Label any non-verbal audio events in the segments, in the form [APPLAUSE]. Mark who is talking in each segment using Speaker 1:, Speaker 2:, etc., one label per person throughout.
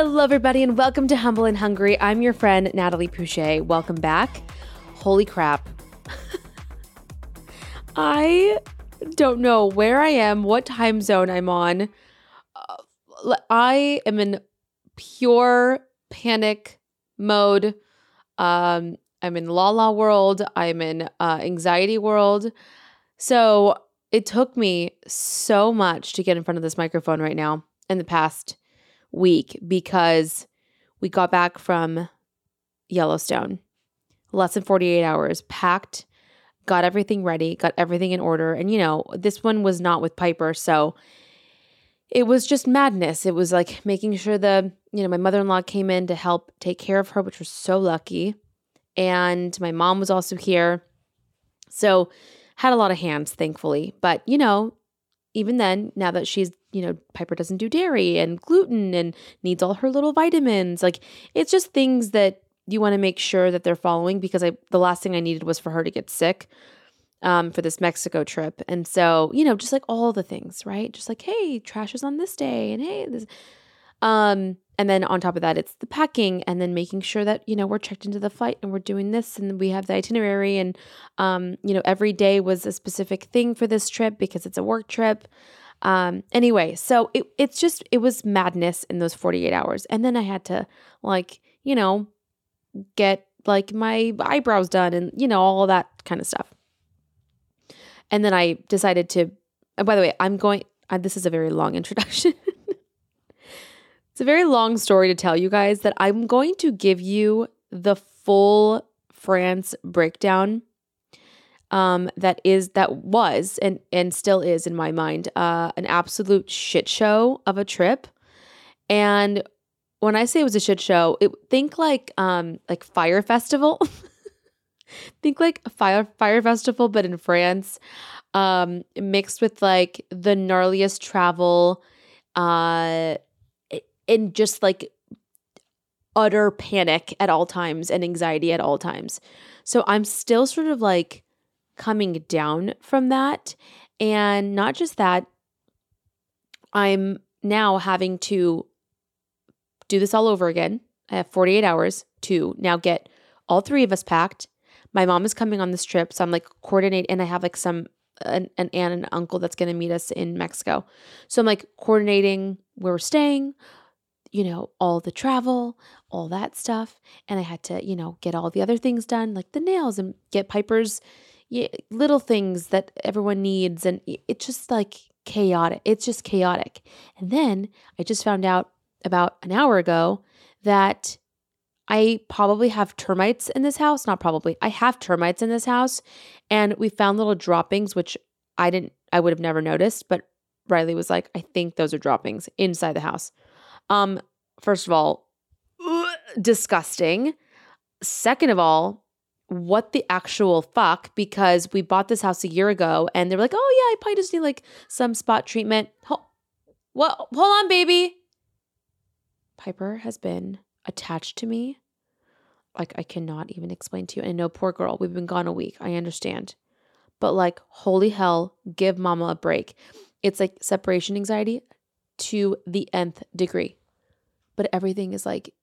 Speaker 1: Hello, everybody, and welcome to Humble and Hungry. I'm your friend, Natalie Puche. Welcome back. Holy crap. [LAUGHS] I don't know where I am, what time zone I'm on. Uh, I am in pure panic mode. Um, I'm in la la world. I'm in uh, anxiety world. So it took me so much to get in front of this microphone right now in the past week because we got back from Yellowstone. Less than 48 hours, packed, got everything ready, got everything in order. And, you know, this one was not with Piper. So it was just madness. It was like making sure the, you know, my mother in law came in to help take care of her, which was so lucky. And my mom was also here. So had a lot of hands, thankfully. But, you know, even then, now that she's, you know, Piper doesn't do dairy and gluten and needs all her little vitamins, like it's just things that you want to make sure that they're following because I the last thing I needed was for her to get sick um, for this Mexico trip. And so, you know, just like all the things, right? Just like, hey, trash is on this day and hey, this um and then on top of that, it's the packing and then making sure that, you know, we're checked into the flight and we're doing this and we have the itinerary. And, um, you know, every day was a specific thing for this trip because it's a work trip. Um, anyway, so it, it's just, it was madness in those 48 hours. And then I had to, like, you know, get like my eyebrows done and, you know, all that kind of stuff. And then I decided to, by the way, I'm going, uh, this is a very long [LAUGHS] introduction. It's a very long story to tell you guys that I'm going to give you the full France breakdown um, that is that was and and still is in my mind uh, an absolute shit show of a trip. And when I say it was a shit show, it think like um like Fyre Festival. [LAUGHS] think like a fire Fyre Festival, but in France, um, mixed with like the gnarliest travel, uh in just like utter panic at all times and anxiety at all times. So I'm still sort of like coming down from that. And not just that, I'm now having to do this all over again. I have 48 hours to now get all three of us packed. My mom is coming on this trip, so I'm like coordinate, and I have like some an, an aunt and uncle that's going to meet us in Mexico. So I'm like coordinating where we're staying, you know, all the travel, all that stuff. And I had to, you know, get all the other things done, like the nails and get Piper's yeah, little things that everyone needs. And it's just like chaotic. It's just chaotic. And then I just found out about an hour ago that I probably have termites in this house. Not probably, I have termites in this house. And we found little droppings, which I didn't, I would have never noticed. But Riley was like, I think those are droppings inside the house. Um, first of all, disgusting. Second of all, what the actual fuck? Because we bought this house a year ago and they were like, oh yeah, I probably just need like some spot treatment. Hold, well, hold on, baby. Piper has been attached to me. Like I cannot even explain to you. And no, poor girl, we've been gone a week. I understand. But like, holy hell, give mama a break. It's like separation anxiety to the nth degree. But everything is like,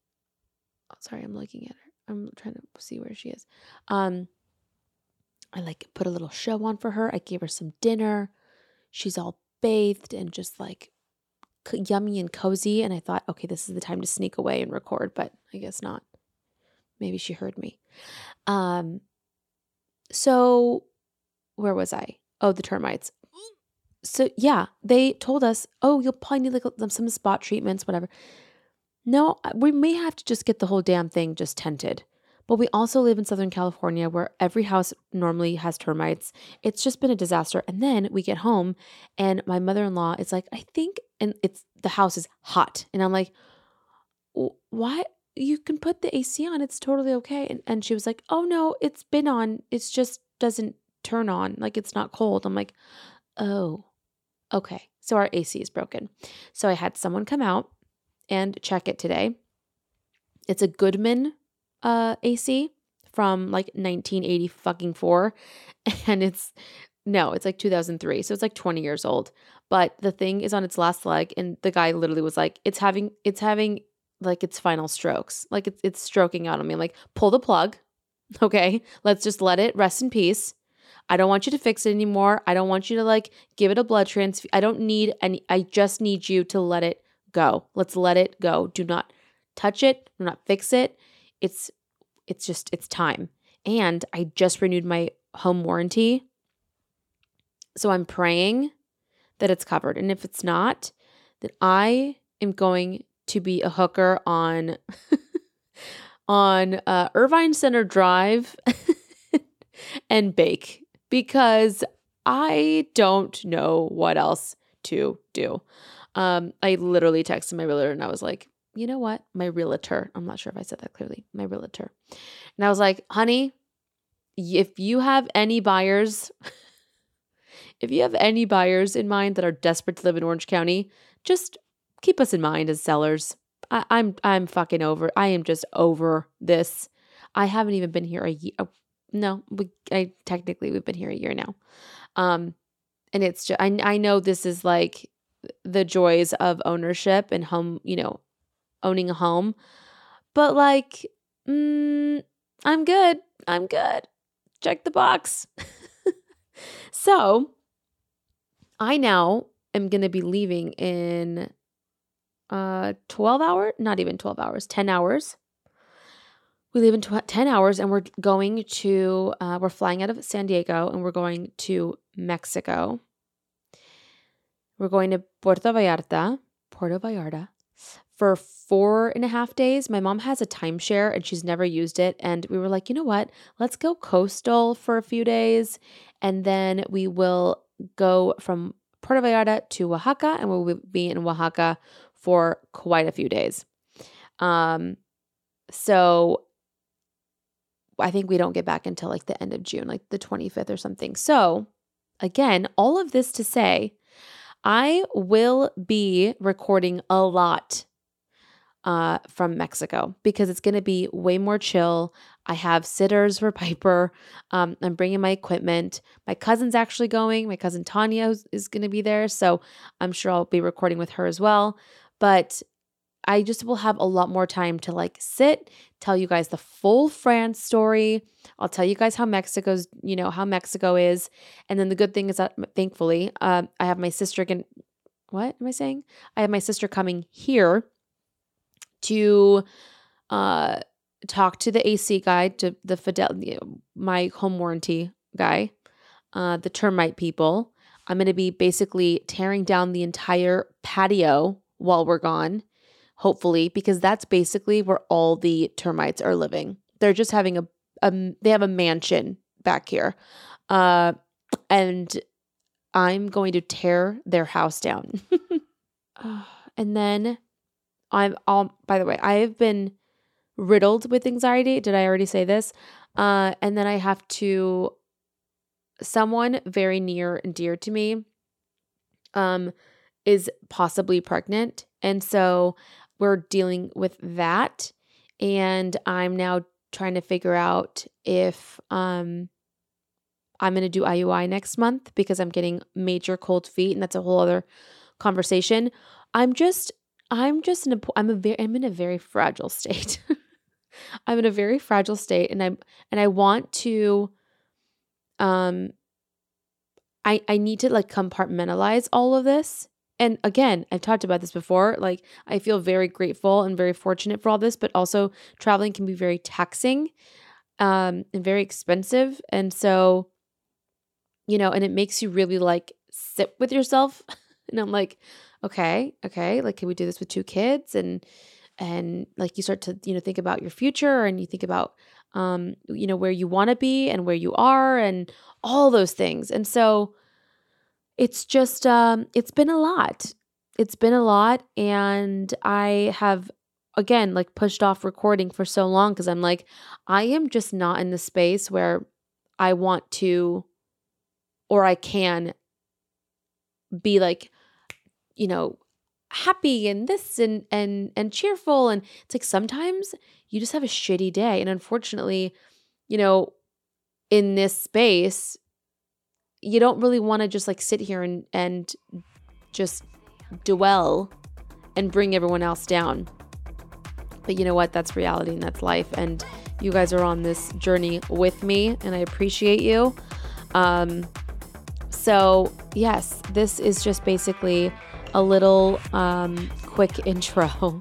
Speaker 1: oh, sorry, I'm looking at her. I'm trying to see where she is. Um, I like put a little show on for her. I gave her some dinner. She's all bathed and just like yummy and cozy. And I thought, okay, this is the time to sneak away and record, but I guess not. Maybe she heard me. Um, so where was I? Oh, the termites so yeah, they told us, oh, you'll probably need like some spot treatments, whatever. No, uh, we may have to just get the whole damn thing just tented. But we also live in Southern California where every house normally has termites. It's just been a disaster. And then we get home and my mother-in-law is like, I think and it's the house is hot. And I'm like, why you can put the AC on, it's totally okay. And and she was like, Oh no, it's been on. It's just doesn't turn on. Like it's not cold. I'm like, oh, okay. So our AC is broken. So I had someone come out and check it today. It's a Goodman uh, AC from like 1980 fucking four, [LAUGHS] and it's no, it's like 2003, so it's like 20 years old. But the thing is on its last leg, and the guy literally was like, "It's having, it's having like its final strokes, like it's it's stroking out on me." I'm like, "Pull the plug, [LAUGHS] okay? Let's just let it rest in peace." I don't want you to fix it anymore. I don't want you to like give it a blood transfusion. I don't need any, I just need you to let it go. Let's let it go. Do not touch it, do not fix it. It's it's just it's time. And I just renewed my home warranty. So I'm praying that it's covered. And if it's not, then I am going to be a hooker on [LAUGHS] on uh, Irvine Center Drive [LAUGHS] and bake because I don't know what else to do. Um, I literally texted my realtor and I was like, you know what? My realtor, I'm not sure if I said that clearly, my realtor. And I was like, honey, if you have any buyers, [LAUGHS] if you have any buyers in mind that are desperate to live in Orange County, just keep us in mind as sellers. I, I'm I'm fucking over. I am just over this. I haven't even been here a year. No, we I technically we've been here a year now. Um and it's just I I know this is like the joys of ownership and home, you know, owning a home. But like mm, I'm good. I'm good. Check the box. [LAUGHS] so, I now am going to be leaving in uh 12 hours, not even 12 hours, 10 hours we leave in tw- 10 hours and we're going to uh, we're flying out of san diego and we're going to mexico we're going to puerto vallarta puerto vallarta for four and a half days. My mom has a timeshare and she's never used it. And we were like you know what? Let's go coastal for a few days. And then we will go from puerto vallarta to oaxaca and we'll be in oaxaca for quite a few days. Um so I think we don't get back until like the end of June, like the 25th or something. So, again, all of this to say, I will be recording a lot uh, from Mexico because it's going to be way more chill. I have sitters for [LAUGHS] Piper. Um, I'm bringing my equipment. My cousin's actually going. My cousin Tanya is, is going to be there. So I'm sure I'll be recording with her as well. But I just will have a lot more time to like sit, tell you guys the full France story. I'll tell you guys how Mexico's, you know, how Mexico is. And then the good thing is that thankfully, uh, I have my sister again. What am I saying? I have my sister coming here to uh talk to the AC guy, to the Fidel, my home warranty guy, uh, the termite people. I'm going to be basically tearing down the entire patio while we're gone hopefully, because that's basically where all the termites are living. They're just having a, a they have a mansion back here. Uh, and I'm going to tear their house down. [LAUGHS] and then I'm all, by the way, I have been riddled with anxiety. Did I already say this? Uh, and then I have to, someone very near and dear to me um, is possibly pregnant. And so we're dealing with that. And I'm now trying to figure out if um, I'm going to do IUI next month because I'm getting major cold feet, and that's a whole other conversation. I'm just, I'm just in a, I'm a very, I'm in a very fragile state. [LAUGHS] I'm in a very fragile state, and I'm, and I want to, um, I, I need to like compartmentalize all of this and again, I've talked about this before. Like, I feel very grateful and very fortunate for all this, but also traveling can be very taxing um, and very expensive. And so, you know, and it makes you really like sit with yourself. [LAUGHS] and I'm like, okay, okay, like, can we do this with two kids? And, and like, you start to, you know, think about your future and you think about, um, you know, where you want to be and where you are and all those things. And so it's just, um, it's been a lot. It's been a lot. And I have, again, like pushed off recording for so long because I'm like, I am just not in the space where I want to or I can be like, you know, happy and this and and and cheerful and it's like sometimes you just have a shitty day and unfortunately you know in this space you don't really want to just like sit here and and just dwell and bring everyone else down. But you know what? That's reality and that's life. And you guys are on this journey with me and i appreciate you. Um so yes this is just basically a little um, quick [LAUGHS] intro.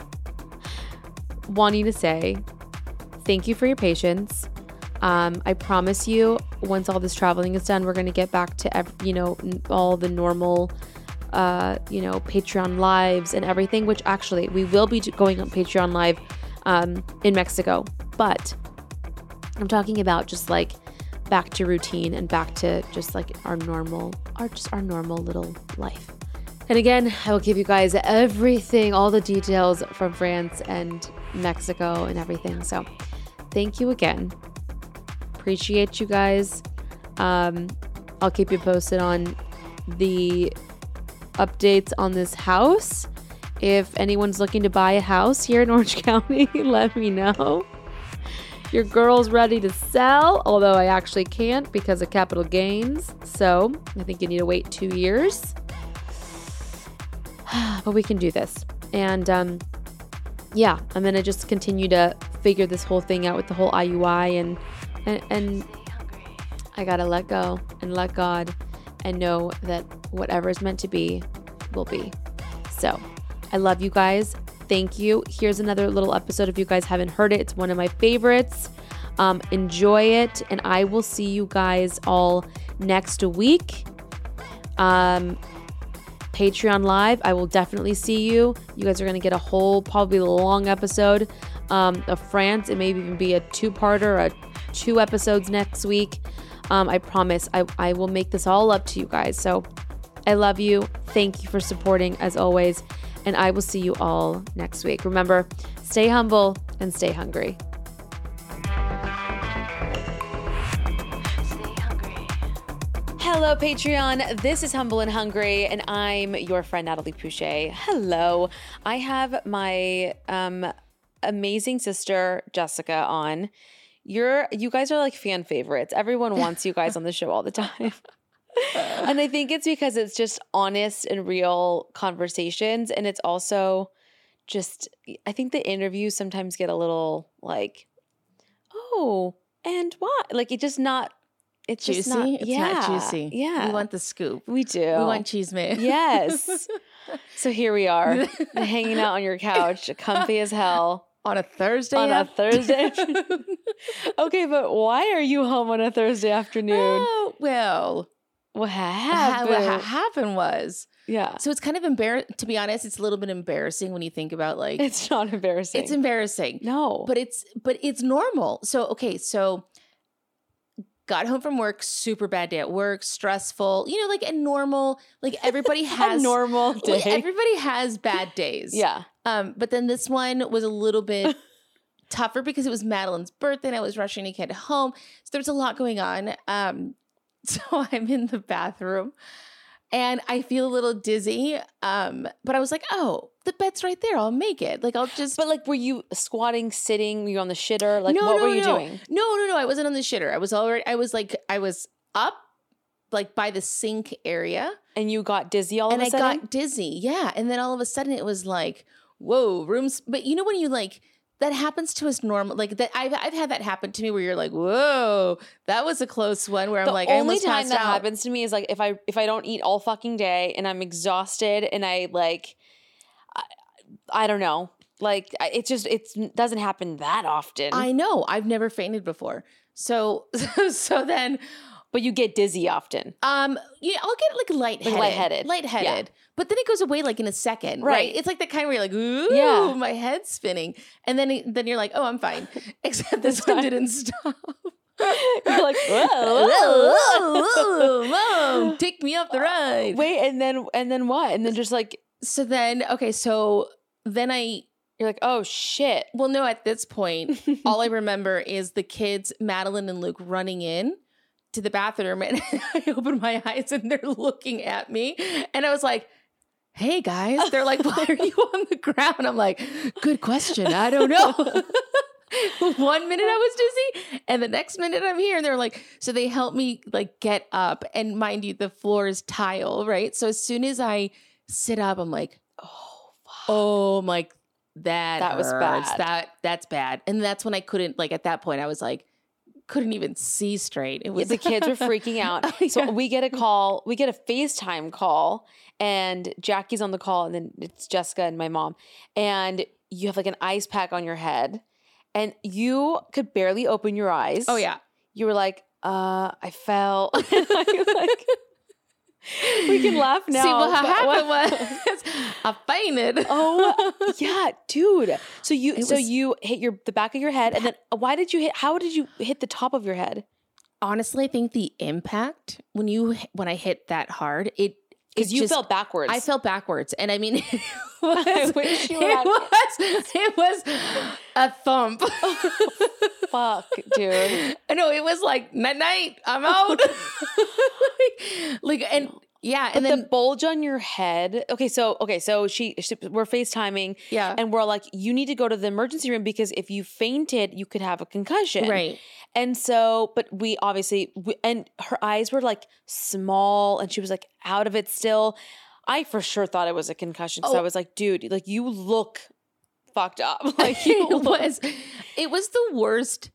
Speaker 1: Wanting to say thank you for your patience. Um, I promise you, once all this traveling is done, we're going to get back to, you know, all the normal, uh, you know, Patreon lives and everything, which actually we will be going on Patreon live um, in Mexico. But I'm talking about just like back to routine and back to just like our normal, our just our normal little life. And again, I will give you guys everything, all the details from France and Mexico and everything. So thank you again. Appreciate you guys. Um, I'll keep you posted on the updates on this house. If anyone's looking to buy a house here in Orange [LAUGHS] County, let me know. Your girl's ready to sell, although I actually can't because of capital gains. So I think you need to wait two years. [SIGHS] but we can do this. And um, yeah, I'm gonna just continue to figure this whole thing out with the whole IUI and and, and I gotta let go and let God and know that whatever is meant to be will be. So I love you guys. Thank you. Here's another little episode if you guys haven't heard it. It's one of my favorites. Um, enjoy it, and I will see you guys all next week. Um, Patreon Live. I will definitely see you. You guys are going to get a whole, probably long episode um, of France. It may even be a two parter, a two episodes next week. Um, I promise I, I will make this all up to you guys. So I love you. Thank you for supporting as always. And I will see you all next week. Remember, stay humble and stay hungry. Hello, Patreon. This is Humble and Hungry, and I'm your friend Natalie Puche. Hello. I have my um, amazing sister Jessica on. You're you guys are like fan favorites. Everyone [LAUGHS] wants you guys on the show all the time. [LAUGHS] and I think it's because it's just honest and real conversations, and it's also just I think the interviews sometimes get a little like, oh, and what? Like it just not it's
Speaker 2: juicy.
Speaker 1: just not,
Speaker 2: it's
Speaker 1: yeah,
Speaker 2: not juicy.
Speaker 1: Yeah,
Speaker 2: We want the scoop.
Speaker 1: we do.
Speaker 2: We want cheese man.
Speaker 1: yes. [LAUGHS] so here we are, hanging out on your couch, comfy as hell
Speaker 2: on a Thursday.
Speaker 1: on a Thursday. [LAUGHS] [LAUGHS] okay, but why are you home on a Thursday afternoon?
Speaker 2: Oh, well,
Speaker 1: what happened?
Speaker 2: what ha- happened was
Speaker 1: yeah,
Speaker 2: so it's kind of embarrassing. To be honest, it's a little bit embarrassing when you think about like
Speaker 1: it's not embarrassing.
Speaker 2: it's embarrassing,
Speaker 1: no,
Speaker 2: but it's but it's normal. So okay, so got home from work, super bad day at work, stressful. You know, like a normal. Like everybody [LAUGHS]
Speaker 1: a
Speaker 2: has
Speaker 1: normal
Speaker 2: like,
Speaker 1: day.
Speaker 2: everybody has bad days.
Speaker 1: yeah,
Speaker 2: Um, but then this one was a little bit [LAUGHS] tougher because it was Madeline's birthday and I was rushing to get home. So there was a lot going on. Um, [LAUGHS] so I'm in the bathroom and I feel a little dizzy. Um, but I was like, oh, the bed's right there. I'll make it. Like I'll just
Speaker 1: but like, were you squatting, sitting? Were you on the shitter? Like,
Speaker 2: no,
Speaker 1: what
Speaker 2: no,
Speaker 1: were you
Speaker 2: no.
Speaker 1: doing?
Speaker 2: No, no, no. I wasn't on the shitter. I was already I was like I was up like by the sink area.
Speaker 1: And you got dizzy all
Speaker 2: and
Speaker 1: of a sudden.
Speaker 2: I got dizzy. Yeah. And then all of a sudden it was like, whoa, rooms. But you know when you like that happens to us normal like that I've I've had that happen to me where you're like, whoa, that was a close one where
Speaker 1: the
Speaker 2: I'm like, I
Speaker 1: only time that
Speaker 2: out.
Speaker 1: happens to me is like if I if I don't eat all fucking day and I'm exhausted and I like I, I don't know like it just it doesn't happen that often.
Speaker 2: I know. I've never fainted before. [LAUGHS] So so then
Speaker 1: but you get dizzy often.
Speaker 2: Um, yeah, I'll get like lightheaded.
Speaker 1: lightheaded.
Speaker 2: Lightheaded. But then it goes away like in a second. Right.
Speaker 1: Right.
Speaker 2: It's like the kind where you're like, ooh,
Speaker 1: Yeah.
Speaker 2: my head's spinning. And then it- then you're like, oh, I'm fine. [LAUGHS] Except this one didn't stop. [LAUGHS]
Speaker 1: You're like, whoa, [LAUGHS] whoa,
Speaker 2: whoa, whoa, whoa, take me up the uh, ride.
Speaker 1: Wait, and then and then what? And then just like
Speaker 2: So then, okay, so then I,
Speaker 1: you're like, oh shit.
Speaker 2: well, no, at this point, all I remember is the kids, Madeline and Luke, running in to the bathroom. And I open my eyes and they're looking at me. And I was like, hey guys. [LAUGHS] They're like, why are you on the ground? I'm like, good question. I don't know. [LAUGHS] One minute I was dizzy, and the next minute I'm here. And they're like, so they helped me like get up. And mind you, the floor is tile, right? So as soon as I sit up, I'm like,
Speaker 1: Oh, fuck.
Speaker 2: oh, I'm like that.
Speaker 1: That was bad.
Speaker 2: That that's bad. And that's when I couldn't like at that point I was like, couldn't even see straight. It was
Speaker 1: the kids were freaking [LAUGHS] out.
Speaker 2: Oh,
Speaker 1: So we get a call, we get a FaceTime call, and Jackie's on the call, and then it's Jessica and my mom. And you have like an ice pack on your head, and you could barely open your eyes.
Speaker 2: Oh yeah.
Speaker 1: You were like, uh, I fell. And [LAUGHS] I was like, we can laugh [LAUGHS] now.
Speaker 2: See what happened
Speaker 1: what-
Speaker 2: was [LAUGHS] I fainted. [LAUGHS]
Speaker 1: Oh yeah, dude. So you
Speaker 2: It
Speaker 1: so
Speaker 2: was-
Speaker 1: you hit your the back of your head, and then uh, why did you hit? How did you hit the top of your head?
Speaker 2: Honestly, I think the impact when you when I hit that hard, it
Speaker 1: Because you
Speaker 2: just-
Speaker 1: fell backwards.
Speaker 2: I felt backwards, and I mean, [LAUGHS] it [LAUGHS] was,
Speaker 1: wish you
Speaker 2: it was it was a thump. [LAUGHS]
Speaker 1: Fuck, dude.
Speaker 2: no, it was like night night. I'm oh, out. like, like, and yeah,
Speaker 1: But
Speaker 2: and then
Speaker 1: the bulge on your head. Okay, so okay, so she, she we're FaceTiming
Speaker 2: yeah,
Speaker 1: and we're like, you need to go to the emergency room because if you fainted, you could have a concussion.
Speaker 2: right.
Speaker 1: And so, but we obviously, we, and her eyes were like small and she was like out of it still. I for sure thought it was a concussion because I
Speaker 2: Oh.
Speaker 1: was like, dude, like you look fucked up. [LAUGHS] Like [LAUGHS] you
Speaker 2: it was it was the worst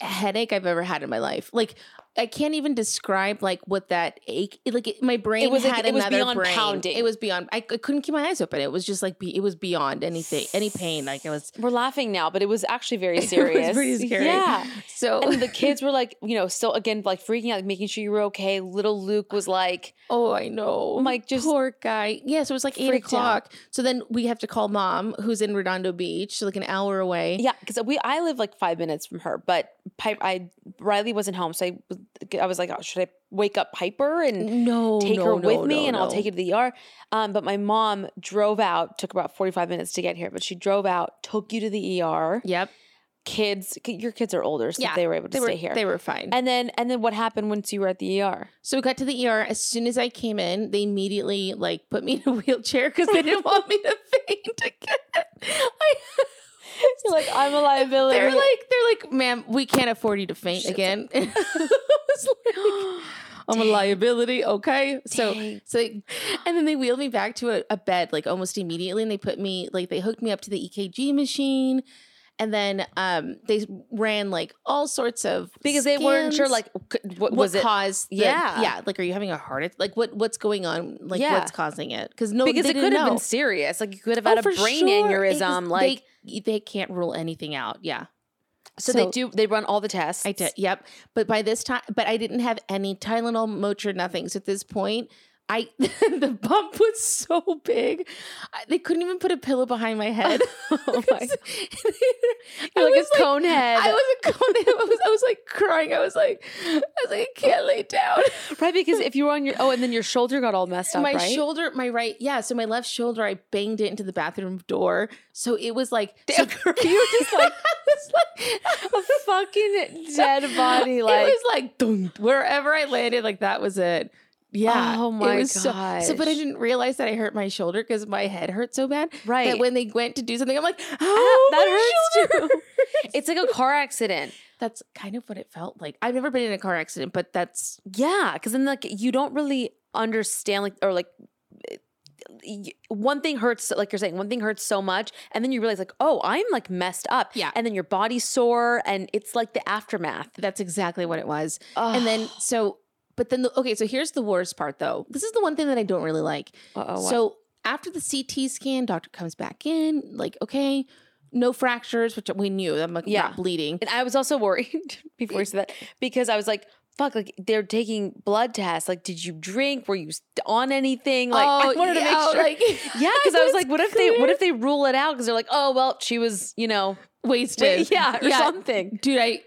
Speaker 2: headache I've ever had in my life. Like I can't even describe like what that ache. It, like it, my brain
Speaker 1: was, like,
Speaker 2: had
Speaker 1: it was
Speaker 2: another
Speaker 1: beyond
Speaker 2: brain.
Speaker 1: pounding.
Speaker 2: It was beyond. I, I couldn't keep my eyes open. It was just like be, it was beyond anything, any pain. Like it was.
Speaker 1: We're laughing now, but it was actually very [LAUGHS]
Speaker 2: It was
Speaker 1: serious.
Speaker 2: pretty scary.
Speaker 1: Yeah.
Speaker 2: So
Speaker 1: And the kids were like, you know, still again like freaking out, like making sure you were okay. Little Luke was like,
Speaker 2: oh, I know.
Speaker 1: Like, just
Speaker 2: poor guy. Yeah. So it was like eight
Speaker 1: freaked out.
Speaker 2: o'clock. So then we have to call mom, who's in Redondo Beach, like an hour away.
Speaker 1: yeah, because we I live like five minutes from her, but Pipe, I Riley wasn't home, so I was, I was like, oh, should I wake up Piper and
Speaker 2: No,
Speaker 1: take
Speaker 2: no,
Speaker 1: her
Speaker 2: no,
Speaker 1: with me and I'll take her to the ER. Um, but my mom drove out, took about 45 minutes to get here, but she drove out, took you to the ER.
Speaker 2: Yep.
Speaker 1: Kids, your kids are older, so
Speaker 2: Yeah,
Speaker 1: they were able to
Speaker 2: They were
Speaker 1: stay here.
Speaker 2: They were fine.
Speaker 1: and then and then what happened once you were at the ER?
Speaker 2: So we got to the ER. As soon as I came in, they immediately like put me in a [LAUGHS] wheelchair because they didn't want me to faint again. [LAUGHS] I,
Speaker 1: You're like, I'm a liability.
Speaker 2: they're like, they're like, ma'am, we can't afford you to faint again. [LAUGHS] [LAUGHS] Like, I'm a liability, okay? So,
Speaker 1: Dang.
Speaker 2: so, they, and then they wheeled me back to a, a bed like almost immediately, and they put me like they hooked me up to the EKG machine, and then um they ran like all sorts of
Speaker 1: because they weren't sure like what,
Speaker 2: what
Speaker 1: was it
Speaker 2: caused the-
Speaker 1: Yeah.
Speaker 2: yeah like are you having a heart attack like what what's going on? Like
Speaker 1: Yeah.
Speaker 2: what's causing it? Because no
Speaker 1: because it could have been serious. Like you could have
Speaker 2: Oh,
Speaker 1: had a brain
Speaker 2: sure.
Speaker 1: aneurysm
Speaker 2: Ex-
Speaker 1: like
Speaker 2: they, they can't rule anything out. Yeah.
Speaker 1: So, they do they run all the tests.
Speaker 2: I did yep. But by this time but I didn't have any Tylenol Motrin nothing. So at this point I [LAUGHS] the bump was so big I, they couldn't even put a pillow behind my head [LAUGHS] [LAUGHS]
Speaker 1: oh my You're like a cone head
Speaker 2: I was a cone head. I was, I was like crying. I was like, I was like, I can't lay down.
Speaker 1: right because if you were on your oh and then your shoulder got all messed up
Speaker 2: my
Speaker 1: right
Speaker 2: shoulder, my right, yeah. So my left shoulder, I banged it into the bathroom door. So it was like,
Speaker 1: Damn,
Speaker 2: so,
Speaker 1: you were just like
Speaker 2: was like
Speaker 1: a fucking dead body like
Speaker 2: it was like wherever I landed, like that was it. Yeah.
Speaker 1: Oh my
Speaker 2: was So, so, but I didn't realize that I hurt my shoulder because my head hurt so bad.
Speaker 1: right
Speaker 2: That when they went to do something, I'm like,
Speaker 1: Ah,
Speaker 2: oh,
Speaker 1: that
Speaker 2: my
Speaker 1: hurts too [LAUGHS] it's like a car accident
Speaker 2: That's kind of what it felt like. I've never been in a car accident, but that's
Speaker 1: yeah because then like you don't really understand like or like eh, one thing hurts like you're saying one thing hurts so much and then you realize like oh i'm like messed up
Speaker 2: Yeah.
Speaker 1: and then your body's sore and it's like the aftermath
Speaker 2: that's exactly what it was. And then so but then the, okay, so here's the worst part though. This is the one thing that I don't really like.
Speaker 1: Uh-oh, what?
Speaker 2: so after the CT scan, doctor comes back in, like, okay, no fractures, which we knew. I'm like
Speaker 1: Yeah.
Speaker 2: not bleeding.
Speaker 1: And I was also worried [LAUGHS] before you said that because I was like, fuck, like they're taking blood tests. Like, did you drink? Were you on anything? Like, I
Speaker 2: Oh, [LAUGHS]
Speaker 1: wanted to make sure.
Speaker 2: like, [LAUGHS]
Speaker 1: yeah, because I was like, what if they what if they rule it out? Because they're like, oh well, she was, you know,
Speaker 2: wasted.
Speaker 1: yeah, or
Speaker 2: Yeah.
Speaker 1: something.
Speaker 2: Dude, I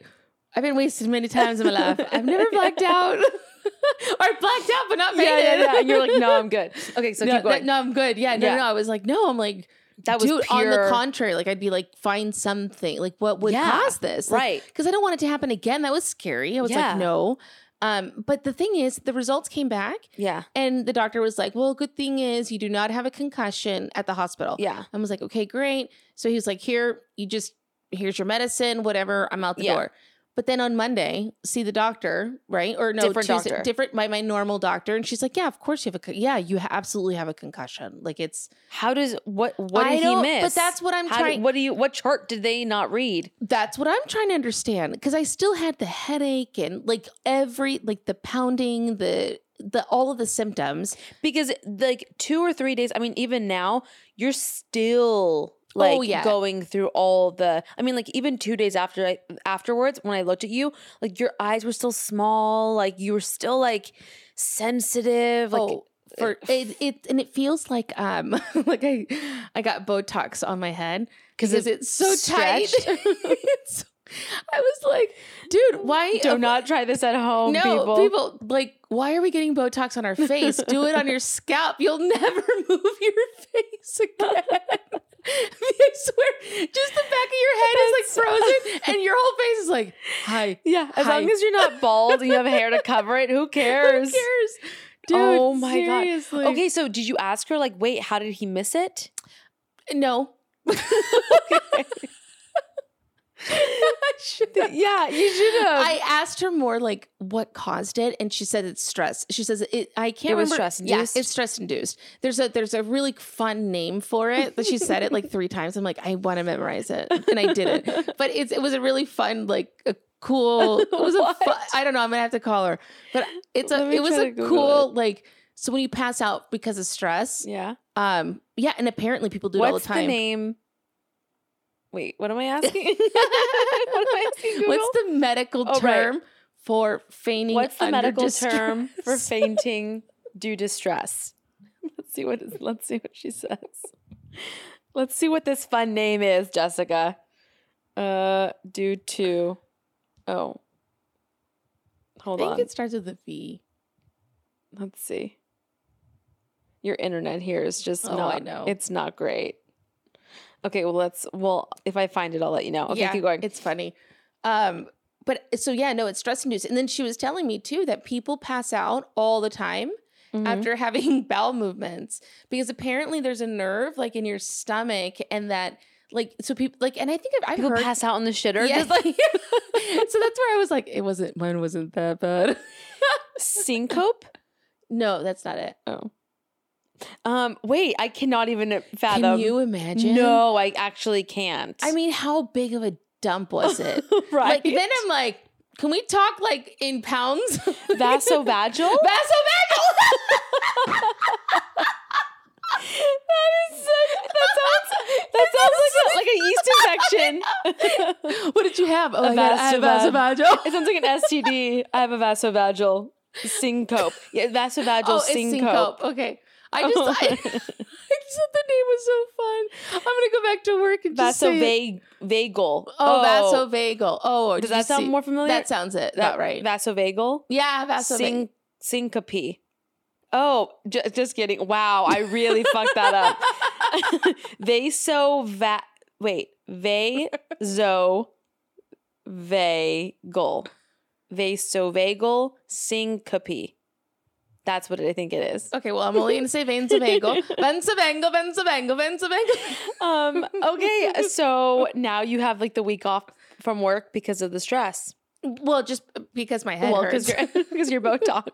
Speaker 2: I've been wasted many times in my life. I've never blacked out. [LAUGHS] or blacked out, but not made
Speaker 1: Yeah, yeah,
Speaker 2: it.
Speaker 1: yeah. And you're like, no, I'm good. [LAUGHS] Okay, so
Speaker 2: no,
Speaker 1: keep going.
Speaker 2: that- no, I'm good. Yeah, no,
Speaker 1: Yeah.
Speaker 2: no. I was like, no, I'm like,
Speaker 1: that was
Speaker 2: dude. On the
Speaker 1: pure-
Speaker 2: contrary, like I'd be like, find something. Like, what would
Speaker 1: Yeah,
Speaker 2: cause this?
Speaker 1: Right.
Speaker 2: Because I don't want it to happen again. That was scary. I was
Speaker 1: Yeah.
Speaker 2: like, no. Um, but the thing is, the results came back,
Speaker 1: Yeah,
Speaker 2: and the doctor was like, "Well, good thing is you do not have a concussion at the hospital."
Speaker 1: yeah,
Speaker 2: I was like, okay, great. So he was like, here, you just, here's your medicine, whatever. I'm out the
Speaker 1: Yeah.
Speaker 2: door. But then on Monday, see the doctor, right? Or no,
Speaker 1: Different
Speaker 2: Tuesday-
Speaker 1: doctor.
Speaker 2: different, my, my normal doctor. And she's like, yeah, of course you have a, yeah, you absolutely have a concussion. Like it's,
Speaker 1: How does what what
Speaker 2: I
Speaker 1: did he miss?
Speaker 2: but that's what I'm
Speaker 1: How
Speaker 2: trying-
Speaker 1: what do you what chart did they not read?
Speaker 2: that's what I'm trying to understand. Cause I still had the headache and like every, like the pounding, the, the, all of the symptoms.
Speaker 1: Because like two or three days, I mean, even now, you're still like
Speaker 2: Oh, yeah.
Speaker 1: going through all the I mean, like even two days after I afterwards, when I looked at you, like your eyes were still small, like you were still like sensitive. Like
Speaker 2: oh, for it, it, and it feels like, um, [LAUGHS] like I, I got Botox on my head because
Speaker 1: it
Speaker 2: it's so tight. [LAUGHS] It's- I was like, dude, why?
Speaker 1: do not try this at home,
Speaker 2: no,
Speaker 1: people.
Speaker 2: people. like, why are we getting Botox on our face? Do it on your scalp. You'll [LAUGHS] never move your face again. [LAUGHS] I swear, just the back of your head is like frozen, [LAUGHS] and your whole face is like, hi.
Speaker 1: Yeah, as
Speaker 2: Hi.
Speaker 1: long as you're not bald and you have hair to cover it, who [LAUGHS] cares?
Speaker 2: Who
Speaker 1: cares?
Speaker 2: Dude,
Speaker 1: oh my
Speaker 2: seriously.
Speaker 1: god. Okay, so did you ask her like, wait, how did he miss it?
Speaker 2: No. Have. [LAUGHS]
Speaker 1: yeah, you should have.
Speaker 2: I asked her more like what caused it, and she said it's stress. She says it. I can't.
Speaker 1: It was
Speaker 2: remember-
Speaker 1: stress
Speaker 2: Yeah,
Speaker 1: induced?
Speaker 2: it's stress induced. There's a there's a really fun name for it, but she said it like [LAUGHS] three times. I'm like, I want to memorize it, and I didn't. But it's it was a really fun like a cool. It was a [LAUGHS] fun, I don't know. I'm gonna have to call her, but it's a it was a cool like. So when you pass out because of stress,
Speaker 1: yeah.
Speaker 2: um, yeah, and apparently people do it all the
Speaker 1: What's the,
Speaker 2: time.
Speaker 1: name? Wait, what am I [LAUGHS] asking? [LAUGHS] what am I asking? Google?
Speaker 2: What's the medical
Speaker 1: Oh, right.
Speaker 2: term for fainting?
Speaker 1: What's the medical term for [LAUGHS] fainting due to stress? Let's see what is, let's see what she says. Let's see what this fun name is, Jessica. Uh, due to oh, hold I
Speaker 2: think
Speaker 1: on.
Speaker 2: it starts with a V.
Speaker 1: Let's see. Your internet here is just
Speaker 2: Oh,
Speaker 1: not.
Speaker 2: I know.
Speaker 1: It's not great. Okay, well let's. Well, if I find it, I'll let you know. Okay,
Speaker 2: yeah,
Speaker 1: keep going.
Speaker 2: It's funny. Um, but so yeah, no, it's stress induced. And then she was telling me too that people pass out all the time
Speaker 1: Mhm.
Speaker 2: after [LAUGHS] having bowel movements because apparently there's a nerve like in your stomach and that like so people like and I think I've, I've
Speaker 1: People
Speaker 2: heard
Speaker 1: pass out on the shitter.
Speaker 2: Yeah.
Speaker 1: Just like [LAUGHS]
Speaker 2: so that's where I was like, it wasn't mine wasn't that bad. [LAUGHS]
Speaker 1: syncope.
Speaker 2: no, that's not it.
Speaker 1: Oh. Um. Wait, I cannot even fathom.
Speaker 2: Can you imagine?
Speaker 1: No, I actually can't.
Speaker 2: I mean, how big of a dump was [LAUGHS] it?
Speaker 1: right?
Speaker 2: Like then I'm like, can we talk like in pounds? [LAUGHS]
Speaker 1: vasovagal. [LAUGHS]
Speaker 2: Vasovagal.
Speaker 1: that is so, that sounds that sounds like a, like a yeast infection.
Speaker 2: what did you have? Oh,
Speaker 1: A
Speaker 2: I got- I had
Speaker 1: vasovagal.
Speaker 2: vasovagal.
Speaker 1: it sounds like an STD. I have a vasovagal syncope. Yeah, vasovagal
Speaker 2: Oh, it's
Speaker 1: syncope.
Speaker 2: syncope. Okay. I just, I, [LAUGHS] I just thought the name was so fun. I'm gonna go back to work and just say it.
Speaker 1: Vasovagal.
Speaker 2: Oh, vasovagal. Oh,
Speaker 1: oh
Speaker 2: Does
Speaker 1: that sound
Speaker 2: see-
Speaker 1: more familiar?
Speaker 2: That sounds it.
Speaker 1: That-
Speaker 2: Not right.
Speaker 1: Vasovagal.
Speaker 2: yeah, vasovagal.
Speaker 1: Syn- syncope. Oh, j- just kidding. Wow, I really fucked that up. [LAUGHS] Vaso va wait, vaso vagal. Vasovagal syncope. That's what I think it is.
Speaker 2: Okay, well, I'm only gonna say vasovagal. Vasovagal, vasovagal, vasovagal.
Speaker 1: Um, okay, so now you have like the week off from work because of the stress.
Speaker 2: Well, just because my head
Speaker 1: well,
Speaker 2: hurts.
Speaker 1: because you're [LAUGHS] [LAUGHS] Botox.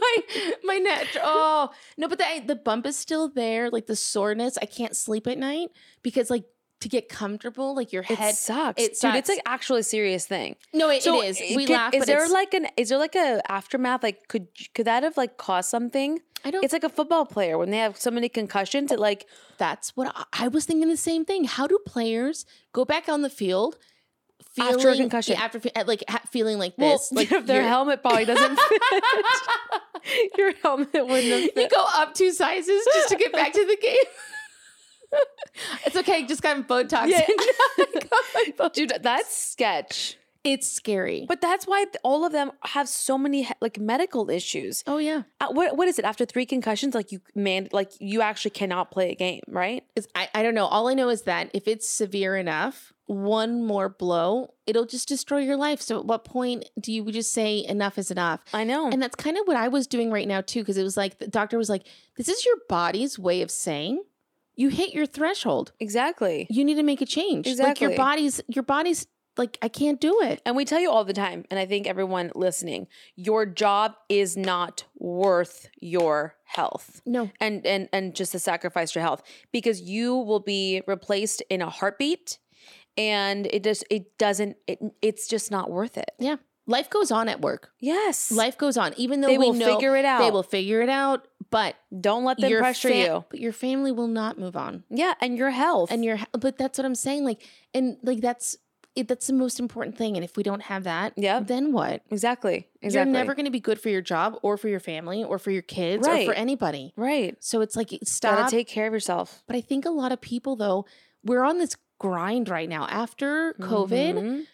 Speaker 2: my my neck. Oh no, but the the bump is still there. Like the soreness. I can't sleep at night because like to get comfortable, like your
Speaker 1: It
Speaker 2: head.
Speaker 1: sucks,
Speaker 2: it
Speaker 1: dude. It's
Speaker 2: sucks.
Speaker 1: like actually a serious thing.
Speaker 2: no, it,
Speaker 1: So
Speaker 2: it is.
Speaker 1: Eh,
Speaker 2: we
Speaker 1: could-
Speaker 2: laugh.
Speaker 1: Is there like an? Is there like a aftermath? Like, could could that have like caused something?
Speaker 2: I don't.
Speaker 1: It's like a football player when they have so many concussions. It like
Speaker 2: That's what I, I was thinking. The same thing. How do players go back on the field, feeling
Speaker 1: After a concussion.
Speaker 2: yeah, after like feeling like
Speaker 1: Well,
Speaker 2: this, like
Speaker 1: if their helmet probably doesn't [LAUGHS] fit. [LAUGHS] Your helmet wouldn't have
Speaker 2: you go up two sizes just to get back to the game. [LAUGHS] it's okay, just got Botox.
Speaker 1: Yeah. [LAUGHS]
Speaker 2: Botox.
Speaker 1: Dude, that's sketch.
Speaker 2: it's scary.
Speaker 1: But that's why all of them have so many like medical issues.
Speaker 2: oh yeah,
Speaker 1: Uh, what what is it? After three concussions, like you man, like you actually cannot play a game, right?
Speaker 2: It's- I I don't know. All I know is that if it's severe enough, one more blow, it'll just destroy your life. So at what point do you just say enough is enough?
Speaker 1: I know.
Speaker 2: And that's kind of what I was doing right now too, because it was like the doctor was like, "This is your body's way of saying you hit your threshold.
Speaker 1: exactly.
Speaker 2: You need to make a change.
Speaker 1: Exactly.
Speaker 2: Like your body's your body's like I can't do it.
Speaker 1: And we tell you all the time, and I think everyone listening, your job is not worth your health.
Speaker 2: No,
Speaker 1: and and and just to sacrifice your health because you will be replaced in a heartbeat and it just it doesn't it, it's just not worth it
Speaker 2: yeah. Life goes on at work.
Speaker 1: yes
Speaker 2: Life goes on, even though
Speaker 1: they
Speaker 2: we
Speaker 1: will
Speaker 2: know
Speaker 1: figure it out
Speaker 2: they will figure it out. But
Speaker 1: don't let them pressure
Speaker 2: fa-
Speaker 1: you.
Speaker 2: But your family will not move on.
Speaker 1: yeah and your health.
Speaker 2: And your but that's what i'm saying like and like that's it, that's the most important thing and if we don't have that
Speaker 1: yeah,
Speaker 2: then what?
Speaker 1: Exactly exactly.
Speaker 2: you're never going to be good for your job or for your family or for your kids
Speaker 1: Right.
Speaker 2: or for anybody.
Speaker 1: Right.
Speaker 2: So it's like stop
Speaker 1: gotta take care of yourself.
Speaker 2: But i think a lot of people though we're on this grind right now. After covid
Speaker 1: Mhm.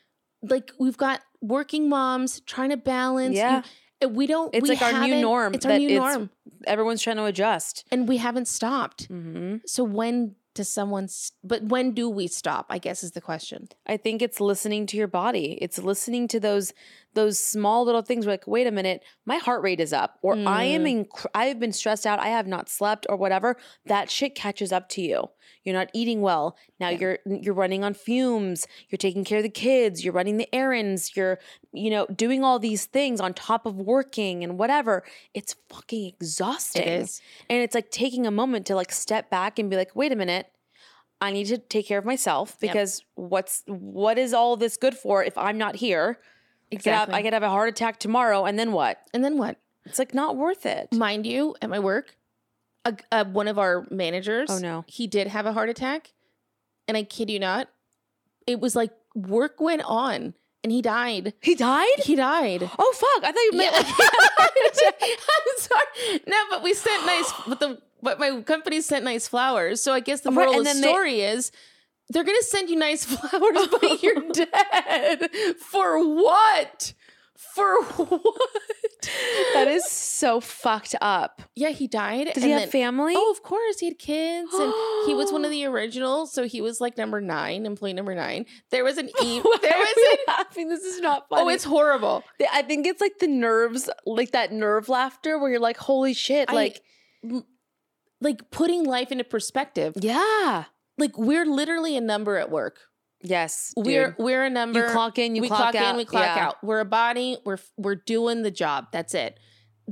Speaker 2: like we've got working moms trying to balance
Speaker 1: Yeah.
Speaker 2: You- we don't
Speaker 1: It's
Speaker 2: we
Speaker 1: like our new norm
Speaker 2: it's our new norm.
Speaker 1: everyone's trying to adjust.
Speaker 2: And we haven't stopped.
Speaker 1: Hmm
Speaker 2: so when does someone but when do we stop i guess is the question.
Speaker 1: I think it's listening to your body. It's listening to those those small little things. Where like, wait a minute, my heart rate is up, or I am
Speaker 2: Mm.
Speaker 1: in. I've been stressed out. I have not slept, or whatever. That shit catches up to you. You're not eating well. Now
Speaker 2: Yeah.
Speaker 1: you're you're running on fumes. You're taking care of the kids. You're running the errands. You're you know doing all these things on top of working and whatever. It's fucking exhausting.
Speaker 2: it is
Speaker 1: And it's like taking a moment to like step back and be like, wait a minute. I need to take care of myself
Speaker 2: Yep.
Speaker 1: because what's what is all this good for if I'm not here? I could, have,
Speaker 2: exactly
Speaker 1: I could have a heart attack tomorrow and then what?
Speaker 2: and then what
Speaker 1: It's like not worth it.
Speaker 2: mind you, at my work, a, a, one of our managers,
Speaker 1: Oh, no.
Speaker 2: he did have a heart attack, and I kid you not, it was like work went on, and he died.
Speaker 1: He died?
Speaker 2: He died.
Speaker 1: Oh fuck. I thought you meant
Speaker 2: Yeah. [LAUGHS] I'm sorry. No, but we sent nice. But the but my company sent nice flowers. So I guess the moral
Speaker 1: and
Speaker 2: of the
Speaker 1: then they-
Speaker 2: story is. They're gonna send you nice [LAUGHS] flowers, but [LAUGHS] you're dead. For what? For what?
Speaker 1: that is so fucked up.
Speaker 2: Yeah, he died.
Speaker 1: Does
Speaker 2: and
Speaker 1: he have
Speaker 2: then-
Speaker 1: family?
Speaker 2: Oh, of course. He had kids and he was one of [GASPS] the originals. So he was like number nine, employee number nine. There was an [LAUGHS] E. There was an
Speaker 1: laughing? This is not oh, funny.
Speaker 2: Oh, it's horrible.
Speaker 1: I think it's like the nerves, like that nerve laughter where you're like, holy shit.
Speaker 2: I-
Speaker 1: Like,
Speaker 2: Like putting life into perspective.
Speaker 1: yeah.
Speaker 2: Like we're literally a number at work.
Speaker 1: Yes.
Speaker 2: We're
Speaker 1: dude.
Speaker 2: we're a number.
Speaker 1: you clock in, you
Speaker 2: we
Speaker 1: clock,
Speaker 2: clock,
Speaker 1: out.
Speaker 2: in, we clock
Speaker 1: Yeah.
Speaker 2: out. We're a body. We're we're doing the job. That's it.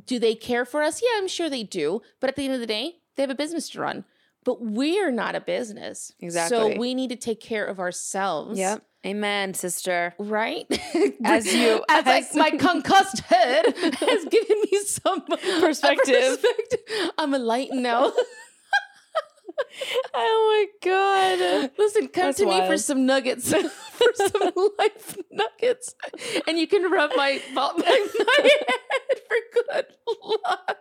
Speaker 2: Do they care for us? Yeah, I'm sure they do. But at the end of the day, they have a business to run. But we're not a business.
Speaker 1: Exactly.
Speaker 2: So we need to take care of ourselves.
Speaker 1: Yep. Amen, sister.
Speaker 2: right? [LAUGHS]
Speaker 1: As [LAUGHS] you-
Speaker 2: as,
Speaker 1: as-
Speaker 2: my [LAUGHS] concussed head has given me some
Speaker 1: Perspective.
Speaker 2: perspective. I'm enlightened now.
Speaker 1: Oh my god.
Speaker 2: Listen, come
Speaker 1: That's
Speaker 2: to me for some nuggets, [LAUGHS] for some [LAUGHS] life nuggets, and you can rub my my, [LAUGHS] my head for good luck.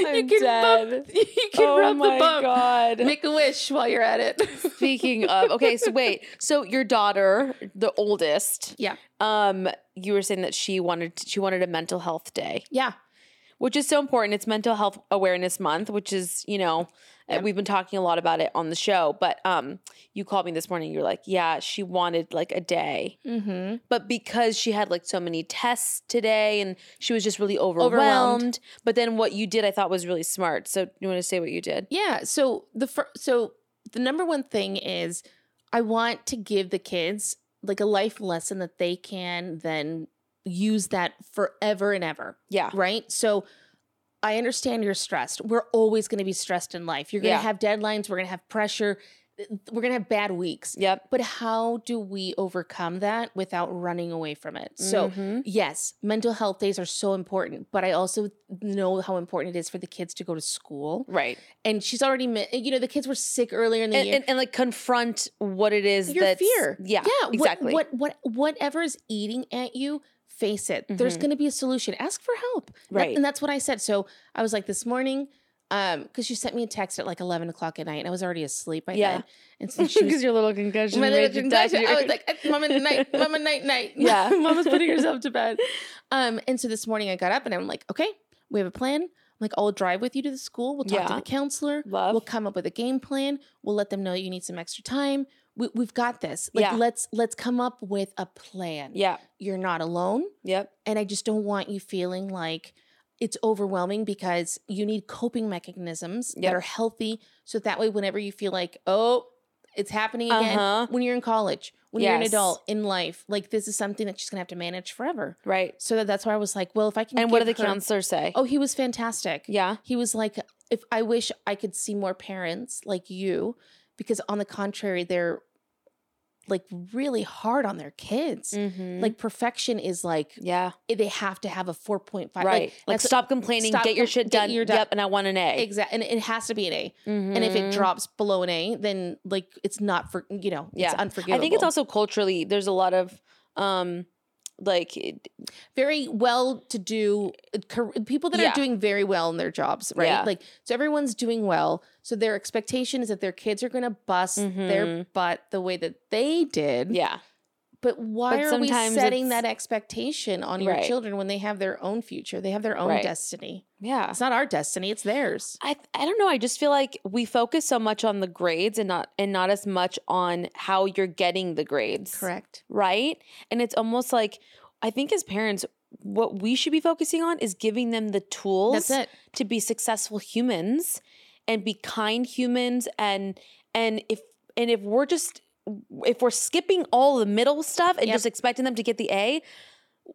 Speaker 2: you
Speaker 1: I'm
Speaker 2: can
Speaker 1: dead.
Speaker 2: Bump, you can
Speaker 1: oh
Speaker 2: rub
Speaker 1: my
Speaker 2: the bump.
Speaker 1: god.
Speaker 2: Make a wish while you're at it.
Speaker 1: Speaking of, okay, so wait, so your daughter, the oldest,
Speaker 2: yeah,
Speaker 1: um, you were saying that she wanted she wanted a mental health day,
Speaker 2: yeah,
Speaker 1: which is so important. It's Mental Health Awareness Month, which is you know uh, we've been talking a lot about it on the show. But um, you called me this morning. You're like, yeah, she wanted like a day,
Speaker 2: mm-hmm.
Speaker 1: but because she had like so many tests today and she was just really overwhelmed.
Speaker 2: Overwhelmed.
Speaker 1: But then what you did, I thought was really smart. So you want to say what you did?
Speaker 2: Yeah. So the fir- so the number one thing is I want to give the kids like a life lesson that they can then use that forever and ever.
Speaker 1: Yeah.
Speaker 2: Right. So I understand you're stressed. We're always going to be stressed in life. You're going to
Speaker 1: Yeah.
Speaker 2: have deadlines. We're going to have pressure. we're gonna have bad weeks.
Speaker 1: Yep.
Speaker 2: But how do we overcome that without running away from it? So,
Speaker 1: Mhm.
Speaker 2: yes, mental health days are so important, but I also know how important it is for the kids to go to school.
Speaker 1: Right.
Speaker 2: And she's already, you know, the kids were sick earlier in the
Speaker 1: And,
Speaker 2: year.
Speaker 1: and, and like confront what it is
Speaker 2: Your
Speaker 1: that's
Speaker 2: fear.
Speaker 1: Yeah.
Speaker 2: yeah,
Speaker 1: Exactly.
Speaker 2: What, what, what, whatever is eating at you, face it. There's
Speaker 1: Mhm.
Speaker 2: going to be a solution. Ask for help. That-
Speaker 1: Right.
Speaker 2: and that's what I said. So I was like this morning, um, because you sent me a text at like 11 o'clock at night, and I was already asleep I
Speaker 1: Yeah.
Speaker 2: then. And so [LAUGHS] she was
Speaker 1: Because your little concussion.
Speaker 2: my little concussion. I was like, Mama night, [LAUGHS] Mama night night. [LAUGHS]
Speaker 1: Yeah.
Speaker 2: Mama's putting herself to bed. Um, and so this morning I got up and I'm like, okay, we have a plan. I'm like, I'll drive with you to the school. We'll talk to the counselor.
Speaker 1: Love.
Speaker 2: We'll come up with a game plan. We'll let them know you need some extra time. We, we've got this. Like,
Speaker 1: Yeah.
Speaker 2: let's let's come up with a plan.
Speaker 1: yeah.
Speaker 2: You're not alone,
Speaker 1: Yep.
Speaker 2: and I just don't want you feeling like it's overwhelming because you need coping mechanisms
Speaker 1: Yep.
Speaker 2: that are healthy. So that way, whenever you feel like, oh, it's happening again,
Speaker 1: Uh-huh.
Speaker 2: when you're in college, when you're an adult in life, like this is something that she's gonna have to manage forever.
Speaker 1: Right.
Speaker 2: So that, that's why I was like, well, if I can.
Speaker 1: And what did the
Speaker 2: her-
Speaker 1: counselors say?
Speaker 2: Oh, he was fantastic.
Speaker 1: yeah.
Speaker 2: He was like, if I wish I could see more parents like you, because on the contrary, they're like really hard on their kids.
Speaker 1: Mm-hmm.
Speaker 2: Like perfection is like
Speaker 1: yeah.
Speaker 2: they have to have a 4.5.
Speaker 1: Right. Like,
Speaker 2: that's-
Speaker 1: stop complaining.
Speaker 2: stop
Speaker 1: get your shit done.
Speaker 2: your done.
Speaker 1: Yep. And I want an A.
Speaker 2: Exactly. And it has to be an A. And if it
Speaker 1: Mhm.
Speaker 2: drops below an A, then like it's not for, you know,
Speaker 1: Yeah.
Speaker 2: it's unforgivable.
Speaker 1: I think it's also culturally. There's a lot of um like it-
Speaker 2: very well to do people that
Speaker 1: Yeah.
Speaker 2: are doing very well in their jobs, right?
Speaker 1: Yeah.
Speaker 2: Like, so everyone's doing well. So their expectation is that their kids are going to bust their
Speaker 1: Mhm.
Speaker 2: butt the way that they did.
Speaker 1: yeah.
Speaker 2: But why
Speaker 1: But
Speaker 2: are we setting that expectation on your
Speaker 1: Right.
Speaker 2: children when they have their own future? They have their own
Speaker 1: Right.
Speaker 2: destiny.
Speaker 1: Yeah.
Speaker 2: It's not our destiny, it's theirs.
Speaker 1: I I don't know. I just feel like we focus so much on the grades and not and not as much on how you're getting the grades.
Speaker 2: Correct.
Speaker 1: Right? And it's almost like I think as parents what we should be focusing on is giving them the tools to be successful humans and be kind humans and and if and if we're just if we're skipping all the middle stuff and
Speaker 2: Yep.
Speaker 1: just expecting them to get the A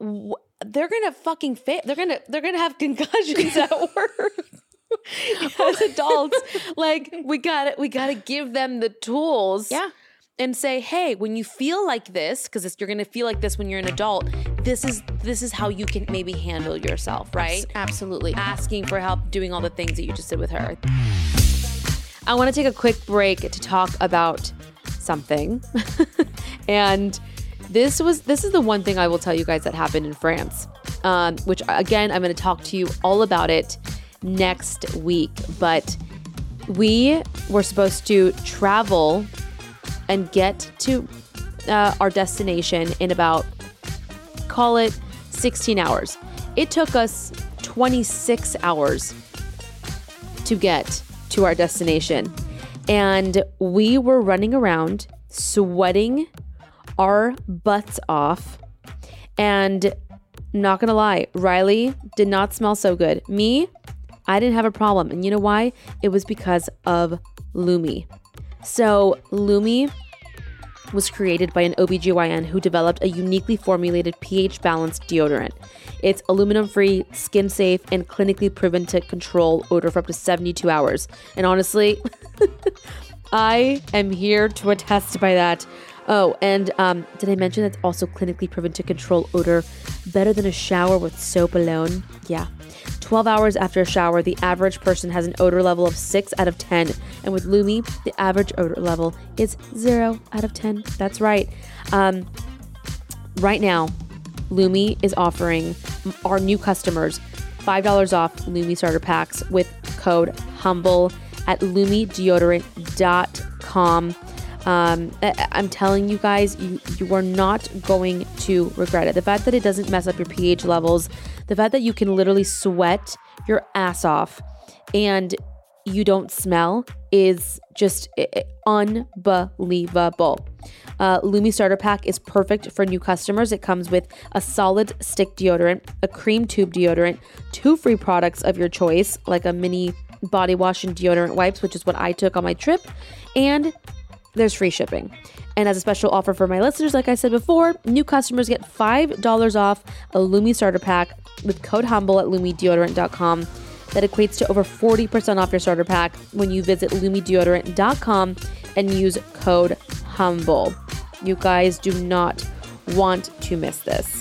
Speaker 1: wh- they're gonna fucking fail. They're gonna they're gonna have [LAUGHS] concussions at [LAUGHS] work. [LAUGHS] As adults, like we got to We got to give them the tools.
Speaker 2: Yeah.
Speaker 1: and say, hey, when you feel like this, because you're gonna feel like this when you're an adult. This is this is how you can maybe handle yourself, right?
Speaker 2: Absolutely.
Speaker 1: Asking for help, doing all the things that you just did with her. I want to take a quick break to talk about something. [LAUGHS] and this was this is the one thing I will tell you guys that happened in France. Um, which again, I'm going to talk to you all about it next week. But we were supposed to travel and get to uh, our destination in about call it 16 hours. It took us 26 hours to get to our destination. And we were running around sweating our butts off. And not gonna lie, Riley did not smell so good. Me, I didn't have a problem. And you know why? It was because of Lume. So, Lume was created by an OBGYN who developed a uniquely formulated pH balanced deodorant. It's aluminum free, skin safe, and clinically proven to control odor for up to 72 hours. And honestly, [LAUGHS] [LAUGHS] I am here to attest by that. Oh, and um, did I mention it's also clinically proven to control odor better than a shower with soap alone? Yeah. 12 hours after a shower, the average person has an odor level of 6 out of 10. And with Lume, the average odor level is 0 out of 10. That's right. Um, right now, Lume is offering our new customers $5 off Lume starter packs with code HUMBLE at lumedeodorant.com. Um, I- I'm telling you guys, you, you are not going to regret it. The fact that it doesn't mess up your pH levels, the fact that you can literally sweat your ass off and you don't smell is just unbelievable. Uh, Lume Starter Pack is perfect for new customers. It comes with a solid stick deodorant, a cream tube deodorant, two free products of your choice, like a mini body wash and deodorant wipes, which is what I took on my trip, and there's free shipping. And as a special offer for my listeners, like I said before, new customers get $5 off a Lume starter pack with code HUMBLE at lumedeodorant.com. That equates to over 40% off your starter pack when you visit lumedeodorant.com and use code HUMBLE. You guys do not want to miss this.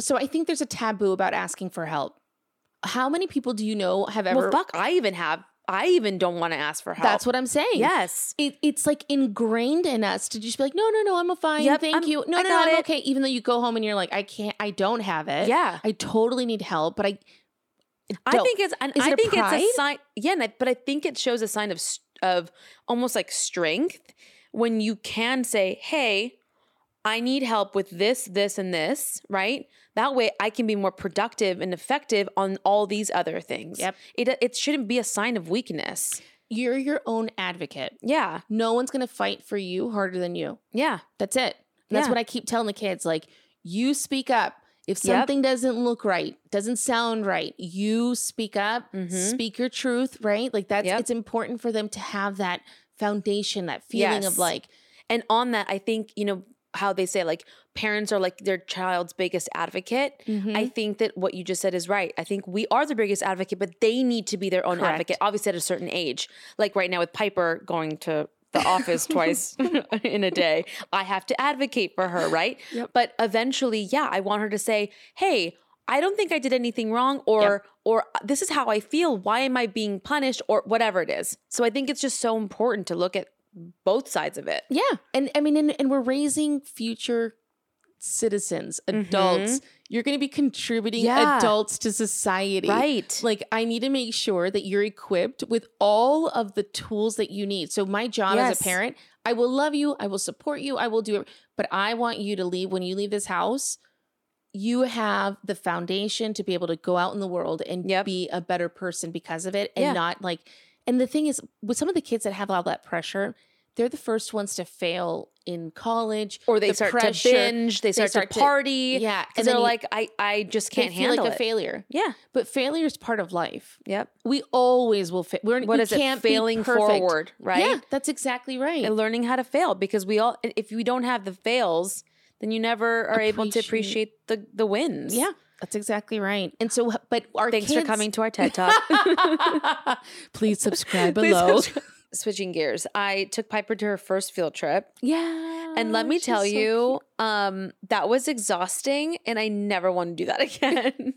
Speaker 2: So I think there's a taboo about asking for help. How many people do you know have ever?
Speaker 1: Well, fuck, I even have, I even don't want to ask for help.
Speaker 2: That's what I'm saying.
Speaker 1: Yes.
Speaker 2: It, it's like ingrained in us to just be like, no, no, no, I'm fine.
Speaker 1: Yep,
Speaker 2: Thank
Speaker 1: I'm-
Speaker 2: you. No,
Speaker 1: I
Speaker 2: no, no, I'm
Speaker 1: it.
Speaker 2: okay. Even though you go home and you're like, I can't, I don't have it.
Speaker 1: Yeah.
Speaker 2: I totally need help, but I.
Speaker 1: I
Speaker 2: don't.
Speaker 1: think it's, and
Speaker 2: Is
Speaker 1: I
Speaker 2: it
Speaker 1: think it's a sign. Yeah, and I, but I think it shows a sign of of almost like strength when you can say, "Hey, I need help with this, this, and this." Right. That way, I can be more productive and effective on all these other things.
Speaker 2: Yep.
Speaker 1: It it shouldn't be a sign of weakness.
Speaker 2: You're your own advocate.
Speaker 1: Yeah.
Speaker 2: No one's gonna fight for you harder than you.
Speaker 1: Yeah.
Speaker 2: That's it. And That's
Speaker 1: Yeah.
Speaker 2: what I keep telling the kids. Like, you speak up. If
Speaker 1: Yep.
Speaker 2: something doesn't look right, doesn't sound right, you speak up,
Speaker 1: Mhm.
Speaker 2: speak your truth, right? Like that's
Speaker 1: Yep.
Speaker 2: it's important for them to have that foundation, that feeling
Speaker 1: Yes.
Speaker 2: of like,
Speaker 1: And on that, I think you know how they say like parents are like their child's biggest advocate.
Speaker 2: Mm-hmm.
Speaker 1: I think that what you just said is right. I think we are the biggest advocate, but they need to be their own
Speaker 2: Correct.
Speaker 1: advocate, obviously at a certain age. Like right now with Piper going to the [LAUGHS] office twice [LAUGHS] in a day, I have to advocate for her, right?
Speaker 2: Yep.
Speaker 1: But eventually, yeah, I want her to say, "Hey, I don't think I did anything wrong or or this is how I feel. Why am I being punished or whatever it is?" So I think it's just so important to look at both sides of it.
Speaker 2: Yeah. And I mean, and, and we're raising future citizens, mm-hmm. adults. You're going to be contributing
Speaker 1: Yeah.
Speaker 2: adults to society.
Speaker 1: Right.
Speaker 2: Like, I need to make sure that you're equipped with all of the tools that you need. So, my job as a parent, I will love you, I will support you, I will do it. But I want you to leave when you leave this house. You have the foundation to be able to go out in the world and
Speaker 1: Yep.
Speaker 2: be a better person because of it and
Speaker 1: Yeah.
Speaker 2: not like and the thing is with some of the kids that have all that pressure they're the first ones to fail in college
Speaker 1: or they
Speaker 2: the
Speaker 1: start
Speaker 2: pressure,
Speaker 1: to binge, they start,
Speaker 2: start
Speaker 1: to
Speaker 2: to-
Speaker 1: party.
Speaker 2: yeah,
Speaker 1: because
Speaker 2: and
Speaker 1: they're
Speaker 2: you-
Speaker 1: like, I, I just can't
Speaker 2: feel
Speaker 1: handle
Speaker 2: like a
Speaker 1: it.
Speaker 2: failure
Speaker 1: Yeah.
Speaker 2: but failure is part of life
Speaker 1: Yep.
Speaker 2: we always will fail we're
Speaker 1: What
Speaker 2: we
Speaker 1: is it? Failing forward, right?
Speaker 2: yeah that's exactly right
Speaker 1: And learning how to fail because we all, if we don't have the fails, then you never are able to
Speaker 2: Appreciate-
Speaker 1: appreciate the the wins.
Speaker 2: yeah that's exactly right and so but our
Speaker 1: Thanks for coming to our TED Talk. [LAUGHS] [LAUGHS]
Speaker 2: please subscribe
Speaker 1: Please
Speaker 2: below
Speaker 1: subscribe. Switching gears, I took Piper to her first field trip.
Speaker 2: yeah
Speaker 1: And let me tell
Speaker 2: so
Speaker 1: you, um, that was exhausting, and I never want to do that [LAUGHS] again.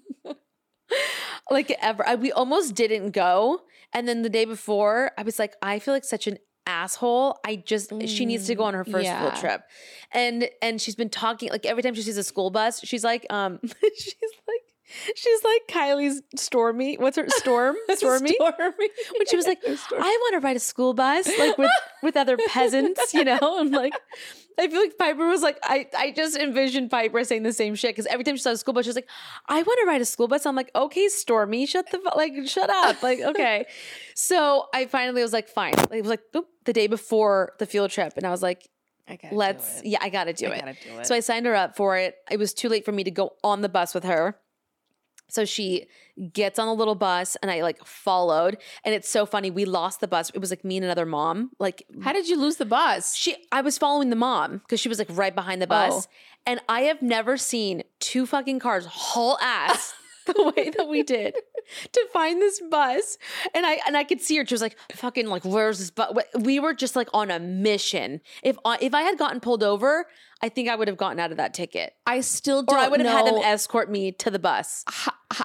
Speaker 1: like ever, I, we almost didn't go, and then the day before, I was like, I feel like such an asshole. I just she needs to go on her first
Speaker 2: yeah.
Speaker 1: field trip, and and she's been talking like every time she sees a school bus, she's like, um, [LAUGHS] she's like. She's like Kylie's Stormi. What's her Storm? [LAUGHS] Stormi.
Speaker 2: Stormi.
Speaker 1: When she was like, [LAUGHS] I want to ride a school bus, like with with other [LAUGHS] peasants, you know. I'm like, I feel like Piper was like, I I just envisioned Piper saying the same shit because every time she saw a school bus, she's like, I want to ride a school bus. I'm like, okay, Stormi, shut the like, shut up, like, okay. so I finally was like, fine. Like, it was like boop, the day before the field trip, and I was like,
Speaker 2: gotta
Speaker 1: let's, yeah, I got to do
Speaker 2: I
Speaker 1: it.
Speaker 2: gotta do it.
Speaker 1: So I signed her up for it. It was too late for me to go on the bus with her. So she gets on the little bus and I like followed. And it's so funny. We lost the bus. It was like me and another mom. Like
Speaker 2: How did you lose the bus?
Speaker 1: she I was following the mom because she was like right behind the bus.
Speaker 2: Oh.
Speaker 1: And I have never seen two fucking cars haul ass [LAUGHS] [LAUGHS] the way that we did to find this bus. And I and I could see her. She was like, fucking like, where's this bus? We were just like on a mission. If I, if I had gotten pulled over, I think I would have gotten out of that ticket.
Speaker 2: I still
Speaker 1: Or
Speaker 2: don't
Speaker 1: I would have had them escort me to the bus.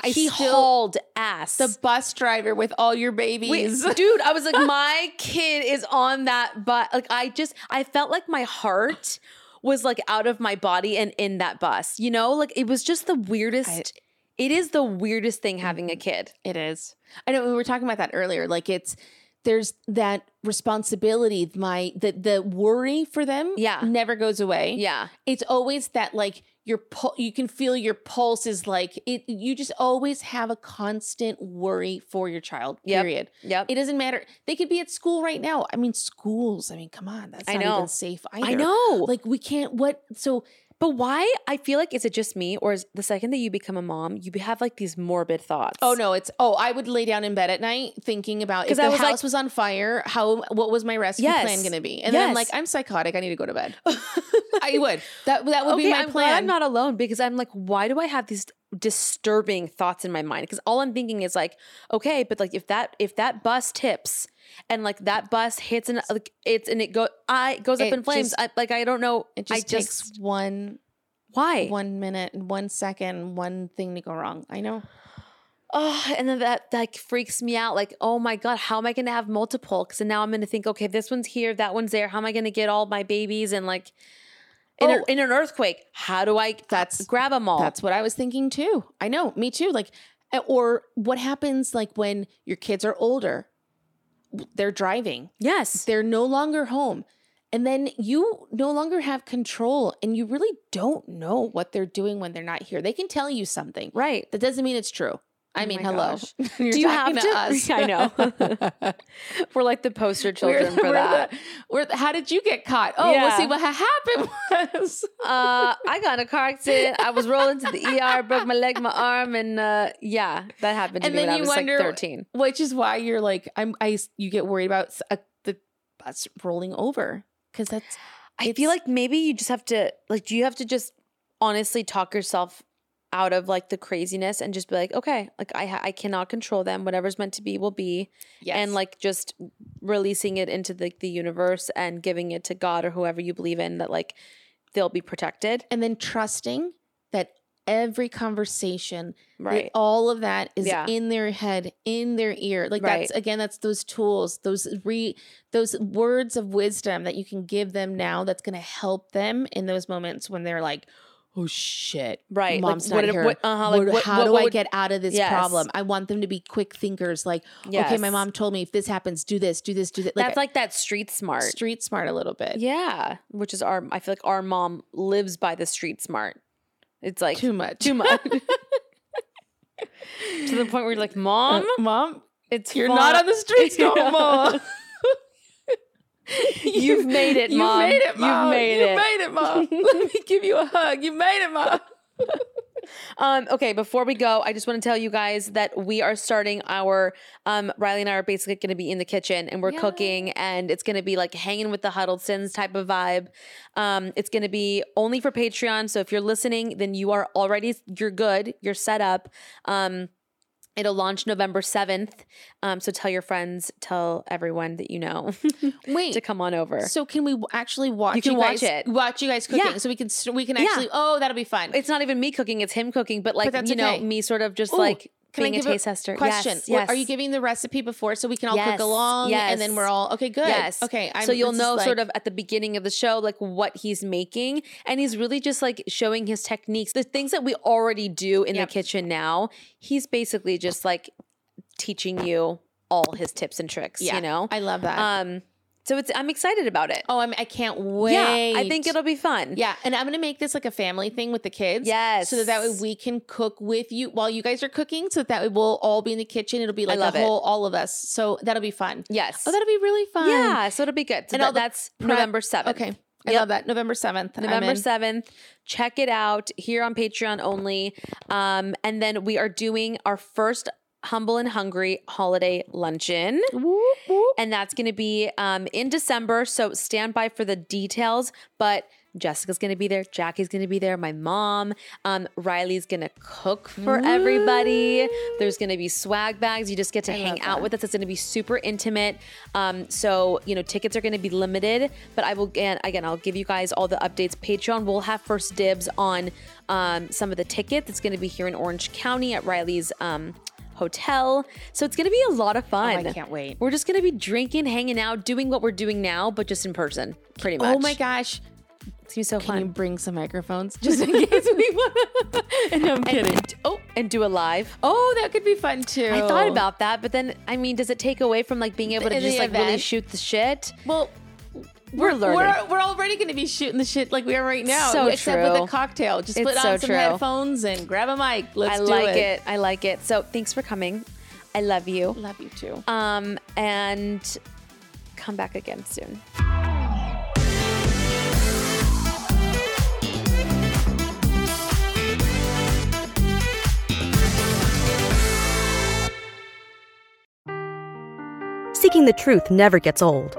Speaker 2: I
Speaker 1: he
Speaker 2: still
Speaker 1: hauled ass.
Speaker 2: the bus driver with all your
Speaker 1: Wait,
Speaker 2: babies.
Speaker 1: dude, I was like, my kid is on that bus. Like, I just, I felt like my heart was like out of my body and in that bus. You know, like it was just the weirdest. It is the weirdest thing having a mm-hmm. kid.
Speaker 2: It is. I know we were talking about that earlier. Like it's there's that responsibility. My the the worry for them,
Speaker 1: Yeah.
Speaker 2: never goes away.
Speaker 1: Yeah,
Speaker 2: it's always that like your pul- you can feel your pulse is like it you just always have a constant worry for your child
Speaker 1: Yep.
Speaker 2: period
Speaker 1: Yep.
Speaker 2: it doesn't matter they could be at school right now i mean schools i mean come on that's
Speaker 1: I
Speaker 2: not
Speaker 1: know.
Speaker 2: even safe either
Speaker 1: I know.
Speaker 2: like we can't what so
Speaker 1: But why? I feel like is it just me, or is the second that you become a mom, you have like these morbid thoughts?
Speaker 2: Oh no, it's oh I would lay down in bed at night thinking about if the
Speaker 1: was
Speaker 2: house
Speaker 1: like-
Speaker 2: was on fire, how what was my rescue
Speaker 1: Yes.
Speaker 2: plan going to be? And then I'm like I'm psychotic, I need to go to bed. [LAUGHS] I would. That that would
Speaker 1: okay,
Speaker 2: be my
Speaker 1: I'm
Speaker 2: plan.
Speaker 1: I'm not alone because I'm like, why do I have these disturbing thoughts in my mind? Because all I'm thinking is like, okay, but like if that if that bus tips and like that bus hits and like it's and it go I goes up in flames.
Speaker 2: just-
Speaker 1: I, like I don't know.
Speaker 2: it just
Speaker 1: I
Speaker 2: takes
Speaker 1: just
Speaker 2: one
Speaker 1: why.
Speaker 2: one minute, one second, one thing to go wrong. I know.
Speaker 1: Oh, and then that like freaks me out. Like, oh my god, how am I going to have multiple? Because now I'm going to think, okay, this one's here, that one's there. How am I going to get all my babies? And like, in,
Speaker 2: Oh.
Speaker 1: a, in an earthquake, how do I
Speaker 2: That's-
Speaker 1: grab them all?
Speaker 2: That's what I was thinking too. I know, me too. Like, uh, or what happens like when your kids are older, they're driving,
Speaker 1: yes,
Speaker 2: they're no longer home. And then you no longer have control and you really don't know what they're doing when they're not here. They can tell you something.
Speaker 1: right.
Speaker 2: That doesn't mean it's true. I
Speaker 1: Oh
Speaker 2: mean,
Speaker 1: my
Speaker 2: hello. [LAUGHS]
Speaker 1: do you have to?
Speaker 2: us? [LAUGHS]
Speaker 1: I know. [LAUGHS] we're like the poster children
Speaker 2: We're-
Speaker 1: for
Speaker 2: we're
Speaker 1: that.
Speaker 2: the- we're the- how did you get caught? Oh,
Speaker 1: Yeah.
Speaker 2: we'll see what happened was.
Speaker 1: uh, I got in a car accident. I was rolling to the ER, broke my leg, my arm, and uh, yeah, that happened to
Speaker 2: And
Speaker 1: me
Speaker 2: then
Speaker 1: when I
Speaker 2: you
Speaker 1: was
Speaker 2: wonder-
Speaker 1: like 13.
Speaker 2: Which is why you're like, I'm. I. You get worried about s- uh, the bus rolling over because that's.
Speaker 1: I feel like maybe you just have to like do you have to just honestly talk yourself out of like the craziness and just be like okay like I ha- I cannot control them whatever's meant to be will be
Speaker 2: Yes.
Speaker 1: and like just releasing it into the the universe and giving it to God or whoever you believe in that like they'll be protected
Speaker 2: and then trusting that every conversation,
Speaker 1: right
Speaker 2: all of that is
Speaker 1: Yeah.
Speaker 2: in their head, in their ear. Like
Speaker 1: Right.
Speaker 2: that's again, that's those tools, those re, those words of wisdom that you can give them now. That's going to help them in those moments when they're like. Oh shit!
Speaker 1: Right,
Speaker 2: mom's
Speaker 1: what
Speaker 2: not
Speaker 1: it-
Speaker 2: here.
Speaker 1: what- uh-huh, like,
Speaker 2: What-
Speaker 1: what-
Speaker 2: how
Speaker 1: what-
Speaker 2: do
Speaker 1: what
Speaker 2: I get out of this
Speaker 1: Yes.
Speaker 2: problem? I want them to be quick thinkers. Like, okay, my mom told me if this happens, do this, do this, do that.
Speaker 1: that's like that street smart
Speaker 2: street smart a little bit.
Speaker 1: yeah which is our I feel like our mom lives by the street smart it's like
Speaker 2: too much.
Speaker 1: too much [LAUGHS] to the point where you're like mom
Speaker 2: mom,
Speaker 1: it's
Speaker 2: you're
Speaker 1: fun."
Speaker 2: not on the streets no [LAUGHS] more. [LAUGHS]
Speaker 1: You've made it, mom.
Speaker 2: You made it,
Speaker 1: You've
Speaker 2: mom.
Speaker 1: made
Speaker 2: you
Speaker 1: it.
Speaker 2: made it, mom. [LAUGHS] Let me give you a hug. You made it, mom. [LAUGHS]
Speaker 1: Um, okay, before we go, I just want to tell you guys that we are starting our um Riley and I are basically gonna be in the kitchen and we're cooking and it's gonna be like hanging with the Huddlestons type of vibe. Um, it's gonna be only for Patreon. So if you're listening, then you are already you're good, you're set up. Um It'll launch November 7th. Um, so tell your friends, tell everyone that you know [LAUGHS]
Speaker 2: Wait.
Speaker 1: to come on over.
Speaker 2: So can we actually watch?
Speaker 1: You can watch
Speaker 2: guys,
Speaker 1: it.
Speaker 2: Watch you guys cooking,
Speaker 1: Yeah.
Speaker 2: so we can we can
Speaker 1: Yeah.
Speaker 2: actually. Oh, that'll be fun.
Speaker 1: it's not even me cooking, it's him cooking, but like,
Speaker 2: that's
Speaker 1: you know,
Speaker 2: okay.
Speaker 1: me sort of just
Speaker 2: Ooh,
Speaker 1: like
Speaker 2: Can I
Speaker 1: being a
Speaker 2: give
Speaker 1: taste tester.
Speaker 2: Question:
Speaker 1: Yes,
Speaker 2: What- Are you giving the recipe before so we can all
Speaker 1: Yes,
Speaker 2: cook along, and then we're all okay? Good.
Speaker 1: Yes.
Speaker 2: Okay.
Speaker 1: so you'll know sort of at the beginning of the show, like what he's making. And he's really just like showing his techniques. The things that we already do in
Speaker 2: Yep.
Speaker 1: the kitchen now, he's basically just like teaching you all his tips and tricks,
Speaker 2: Yeah,
Speaker 1: you know?
Speaker 2: I love that.
Speaker 1: Um, so it's I'm excited about it.
Speaker 2: oh, I'm, I can't wait.
Speaker 1: yeah, I think it'll be fun.
Speaker 2: Yeah, and I'm gonna make this like a family thing with the kids.
Speaker 1: Yes.
Speaker 2: So that, that way we can cook with you while you guys are cooking. So that, that way we'll all be in the kitchen. It'll be like a
Speaker 1: it.
Speaker 2: whole, all of us. So that'll be fun.
Speaker 1: Yes.
Speaker 2: Oh, that'll be really fun.
Speaker 1: yeah, so it'll be good. So
Speaker 2: And
Speaker 1: that-
Speaker 2: the
Speaker 1: that's November 7th.
Speaker 2: Okay. I
Speaker 1: Yep.
Speaker 2: love that. November 7th.
Speaker 1: November 7th. Check it out here on Patreon only. Um, and then we are doing our first Humble and Hungry holiday luncheon. And that's going to be um, in December. So stand by for the details. But Jessica's going to be there. Jackie's going to be there. My mom. Um, Riley's going to cook for everybody. There's going to be swag bags. You just get to hang out with us. It's going to be super intimate. Um, so, you know, tickets are going to be limited. But I will, again, again, I'll give you guys all the updates. Patreon will have first dibs on um, some of the tickets. It's going to be here in Orange County at Riley's. Um, hotel so it's going to be a lot of fun
Speaker 2: Oh, I can't wait.
Speaker 1: we're just gonna be drinking, hanging out, doing what we're doing now, but just in person, pretty much.
Speaker 2: Oh my gosh.
Speaker 1: it's gonna be so
Speaker 2: Can
Speaker 1: fun.
Speaker 2: you bring some microphones [LAUGHS] just in case we [LAUGHS] want to? [LAUGHS] no, I'm
Speaker 1: and,
Speaker 2: kidding.
Speaker 1: and- oh, and do a live.
Speaker 2: oh, that could be fun too.
Speaker 1: I thought about that, but then I mean, does it take away from like being able to just like really shoot the shit?
Speaker 2: Well,
Speaker 1: we're learning.
Speaker 2: We're, we're already going to be shooting the shit like we are right now.
Speaker 1: So
Speaker 2: except with a cocktail. Just
Speaker 1: It's
Speaker 2: put on
Speaker 1: so
Speaker 2: some
Speaker 1: true.
Speaker 2: headphones and grab a mic. Let's
Speaker 1: I
Speaker 2: do
Speaker 1: like
Speaker 2: it.
Speaker 1: it. I like it. So thanks for coming. I love you.
Speaker 2: Love you too.
Speaker 1: Um, and come back again soon.
Speaker 3: Seeking the truth never gets old.